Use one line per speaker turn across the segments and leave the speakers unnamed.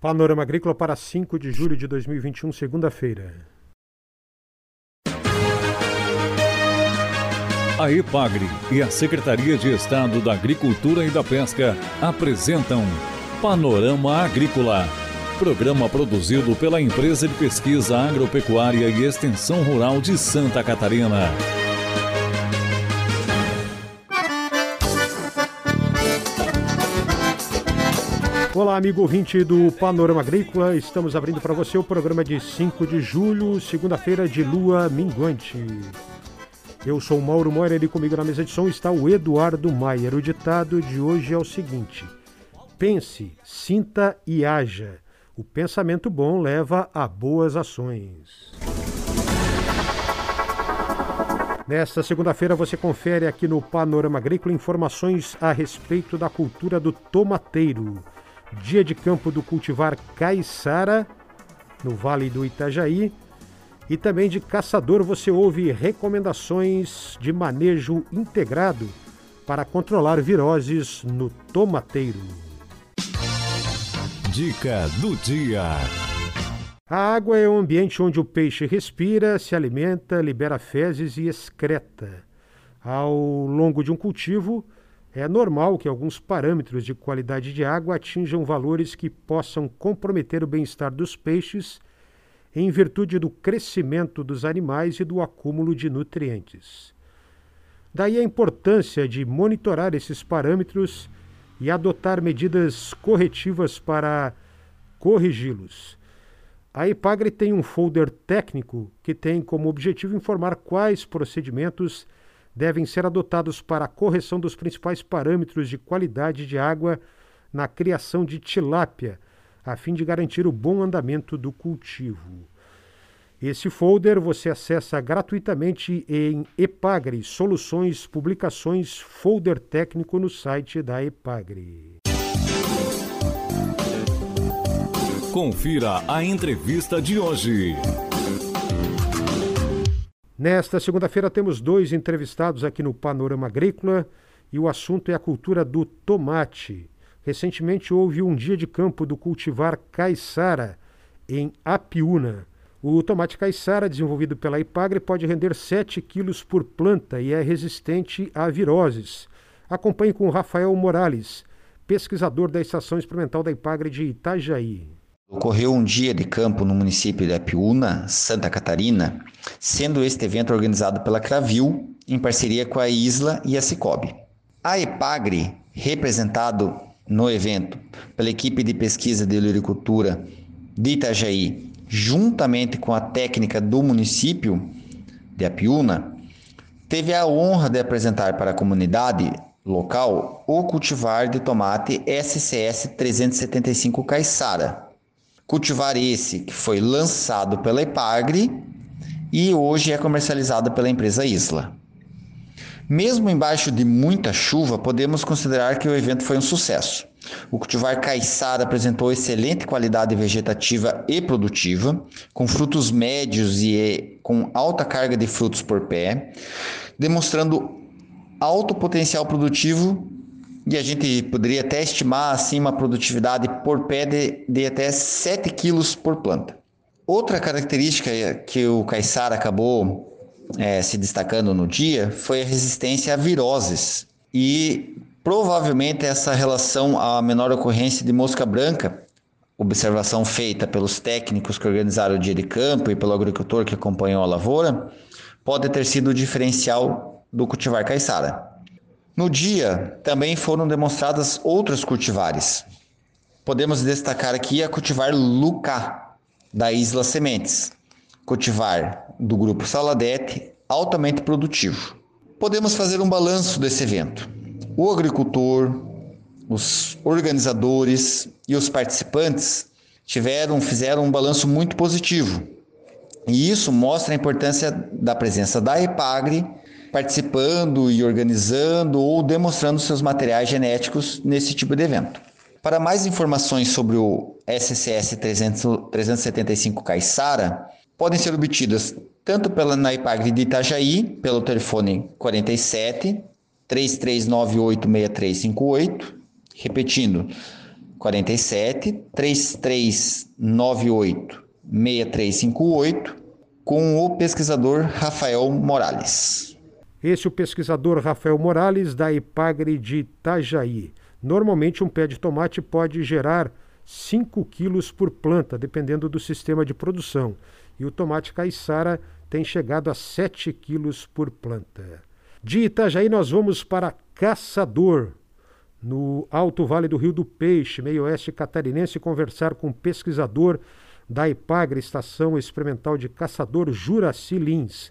Panorama Agrícola para 5 de julho de 2021, segunda-feira.
A EPAGRE e a Secretaria de Estado da Agricultura e da Pesca apresentam Panorama Agrícola, programa produzido pela Empresa de Pesquisa Agropecuária e Extensão Rural de Santa Catarina.
Amigo ouvinte do Panorama Agrícola. Estamos abrindo para você o programa de 5 de julho, segunda-feira de lua minguante. Eu sou Mauro Moira e comigo na mesa de som está o Eduardo Maier. O ditado de hoje é o seguinte: Pense, sinta e haja. O pensamento bom leva a boas ações. Nesta segunda-feira você confere aqui no Panorama Agrícola informações a respeito da cultura do tomateiro dia de campo do cultivar caiçara, no Vale do Itajaí. E também de caçador você ouve recomendações de manejo integrado para controlar viroses no tomateiro.
Dica do dia.
A água é o ambiente onde o peixe respira, se alimenta, libera fezes e excreta. Ao longo de um cultivo, é normal que alguns parâmetros de qualidade de água atinjam valores que possam comprometer o bem-estar dos peixes em virtude do crescimento dos animais e do acúmulo de nutrientes. Daí a importância de monitorar esses parâmetros e adotar medidas corretivas para corrigi-los. A Epagre tem um folder técnico que tem como objetivo informar quais procedimentos devem ser adotados para a correção dos principais parâmetros de qualidade de água na criação de tilápia, a fim de garantir o bom andamento do cultivo. Esse folder você acessa gratuitamente em Epagre Soluções Publicações Folder Técnico no site da Epagre.
Confira a entrevista de hoje.
Nesta segunda-feira temos dois entrevistados aqui no Panorama Agrícola e o assunto é a cultura do tomate. Recentemente houve um dia de campo do cultivar caiçara em Apiúna. O tomate caiçara, desenvolvido pela Ipagre, pode render 7 quilos por planta e é resistente a viroses. Acompanhe com Rafael Morales, pesquisador da Estação Experimental da Ipagre de Itajaí.
Ocorreu um dia de campo no município de Apiúna, Santa Catarina, sendo este evento organizado pela Cravil, em parceria com a Isla e a Cicobi. A EPAGRE, representado no evento pela equipe de pesquisa de olericultura de Itajaí, juntamente com a técnica do município de Apiúna, teve a honra de apresentar para a comunidade local o cultivar de tomate SCS 375 Caiçara, cultivar esse que foi lançado pela Epagre e hoje é comercializado pela empresa Isla. Mesmo embaixo de muita chuva, podemos considerar que o evento foi um sucesso. O cultivar caiçara apresentou excelente qualidade vegetativa e produtiva, com frutos médios e com alta carga de frutos por pé, demonstrando alto potencial produtivo e a gente poderia até estimar assim uma produtividade por pé de, de até 7 quilos por planta. Outra característica que o caiçara acabou é, se destacando no dia foi a resistência a viroses e provavelmente essa relação à menor ocorrência de mosca branca, observação feita pelos técnicos que organizaram o dia de campo e pelo agricultor que acompanhou a lavoura, pode ter sido o diferencial do cultivar caiçara. No dia, também foram demonstradas outras cultivares. Podemos destacar aqui a cultivar Lucá, da Isla Sementes, cultivar do grupo Saladete, altamente produtivo. Podemos fazer um balanço desse evento. O agricultor, os organizadores e os participantes tiveram, fizeram um balanço muito positivo. E isso mostra a importância da presença da EPAGRE participando e organizando ou demonstrando seus materiais genéticos nesse tipo de evento. Para mais informações sobre o SCS 375 Caissara, podem ser obtidas tanto pela NAIPAGRE de Itajaí, pelo telefone 47 3398 6358, repetindo, 47 3398 6358 com o pesquisador Rafael Morales.
Esse é o pesquisador Rafael Morales da Ipagre de Itajaí. Normalmente um pé de tomate pode gerar 5 quilos por planta, dependendo do sistema de produção. E o tomate caiçara tem chegado a 7 quilos por planta. De Itajaí nós vamos para Caçador, no Alto Vale do Rio do Peixe, meio oeste catarinense, conversar com o pesquisador da IPAGRE, Estação Experimental de Caçador, Juraci Lins.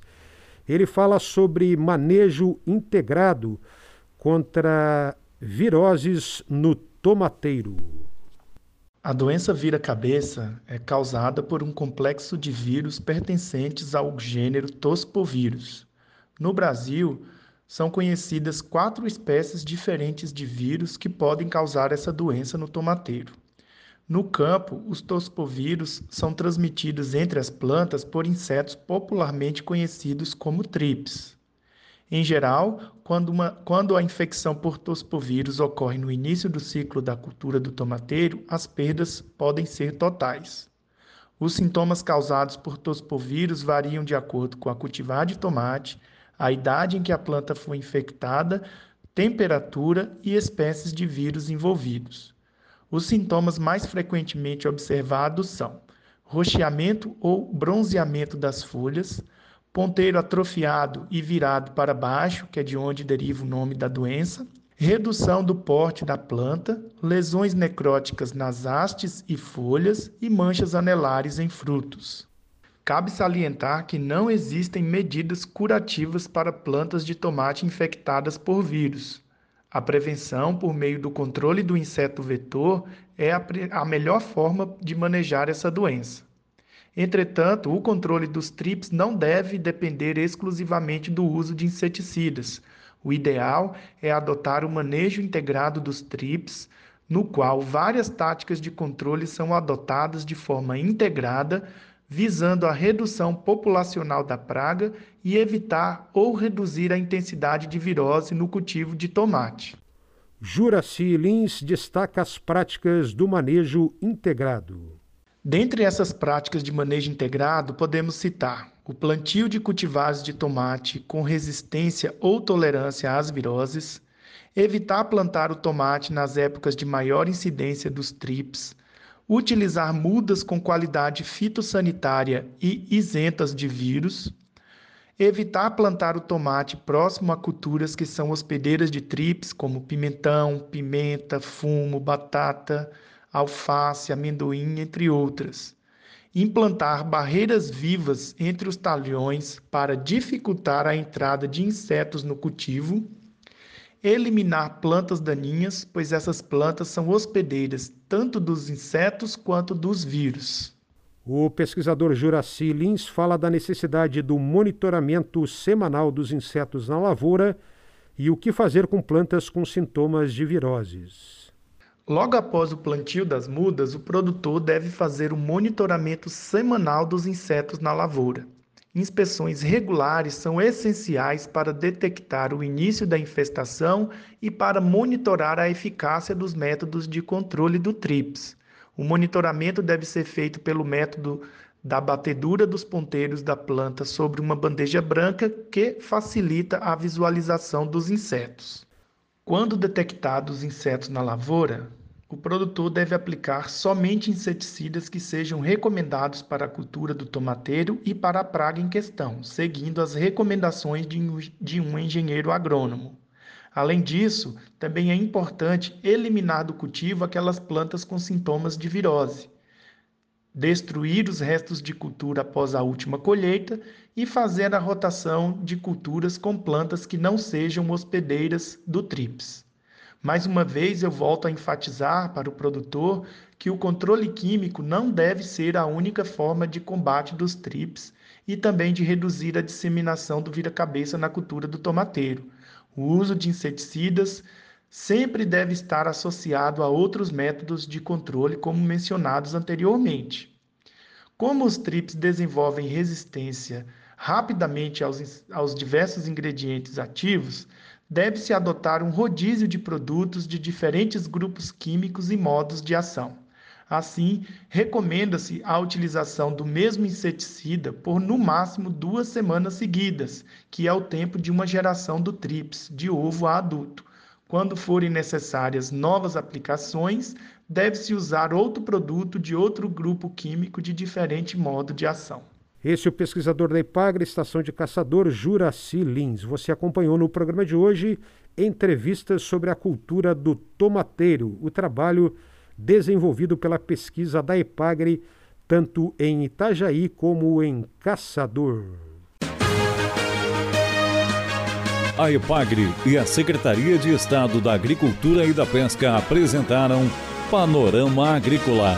Ele fala sobre manejo integrado contra viroses no tomateiro.
A doença vira-cabeça é causada por um complexo de vírus pertencentes ao gênero Tospovírus. No Brasil, são conhecidas quatro espécies diferentes de vírus que podem causar essa doença no tomateiro. No campo, os tospovírus são transmitidos entre as plantas por insetos popularmente conhecidos como trips. Em geral, quando, uma, quando a infecção por tospovírus ocorre no início do ciclo da cultura do tomateiro, as perdas podem ser totais. Os sintomas causados por tospovírus variam de acordo com a cultivar de tomate, a idade em que a planta foi infectada, temperatura e espécies de vírus envolvidos. Os sintomas mais frequentemente observados são roxeamento ou bronzeamento das folhas, ponteiro atrofiado e virado para baixo, que é de onde deriva o nome da doença, redução do porte da planta, lesões necróticas nas hastes e folhas e manchas anelares em frutos. Cabe salientar que não existem medidas curativas para plantas de tomate infectadas por vírus. A prevenção por meio do controle do inseto vetor é a, a melhor forma de manejar essa doença. Entretanto, o controle dos trips não deve depender exclusivamente do uso de inseticidas. O ideal é adotar o manejo integrado dos trips, no qual várias táticas de controle são adotadas de forma integrada visando a redução populacional da praga e evitar ou reduzir a intensidade de virose no cultivo de tomate.
Juraci Lins destaca as práticas do manejo integrado.
Dentre essas práticas de manejo integrado, podemos citar o plantio de cultivares de tomate com resistência ou tolerância às viroses, evitar plantar o tomate nas épocas de maior incidência dos trips, utilizar mudas com qualidade fitossanitária e isentas de vírus, evitar plantar o tomate próximo a culturas que são hospedeiras de trips, como pimentão, pimenta, fumo, batata, alface, amendoim, entre outras. Implantar barreiras vivas entre os talhões para dificultar a entrada de insetos no cultivo eliminar plantas daninhas, pois essas plantas são hospedeiras tanto dos insetos quanto dos vírus.
O pesquisador Juraci Lins fala da necessidade do monitoramento semanal dos insetos na lavoura e o que fazer com plantas com sintomas de viroses.
Logo após o plantio das mudas, o produtor deve fazer o monitoramento semanal dos insetos na lavoura. Inspeções regulares são essenciais para detectar o início da infestação e para monitorar a eficácia dos métodos de controle do TRIPS. O monitoramento deve ser feito pelo método da batedura dos ponteiros da planta sobre uma bandeja branca que facilita a visualização dos insetos. Quando detectados insetos na lavoura, o produtor deve aplicar somente inseticidas que sejam recomendados para a cultura do tomateiro e para a praga em questão, seguindo as recomendações de um engenheiro agrônomo. Além disso, também é importante eliminar do cultivo aquelas plantas com sintomas de virose, destruir os restos de cultura após a última colheita e fazer a rotação de culturas com plantas que não sejam hospedeiras do TRIPS. Mais uma vez, eu volto a enfatizar para o produtor que o controle químico não deve ser a única forma de combate dos TRIPS e também de reduzir a disseminação do vira-cabeça na cultura do tomateiro. O uso de inseticidas sempre deve estar associado a outros métodos de controle, como mencionados anteriormente. Como os TRIPS desenvolvem resistência rapidamente aos, aos diversos ingredientes ativos, deve-se adotar um rodízio de produtos de diferentes grupos químicos e modos de ação. Assim, recomenda-se a utilização do mesmo inseticida por no máximo duas semanas seguidas, que é o tempo de uma geração do TRIPS, de ovo a adulto. Quando forem necessárias novas aplicações, deve-se usar outro produto de outro grupo químico de diferente modo de ação.
Esse é o pesquisador da IPAGRE, Estação de Caçador, Juraci Lins. Você acompanhou no programa de hoje entrevistas sobre a cultura do tomateiro, o trabalho desenvolvido pela pesquisa da IPAGRE, tanto em Itajaí como em Caçador.
A IPAGRE e a Secretaria de Estado da Agricultura e da Pesca apresentaram Panorama Agrícola,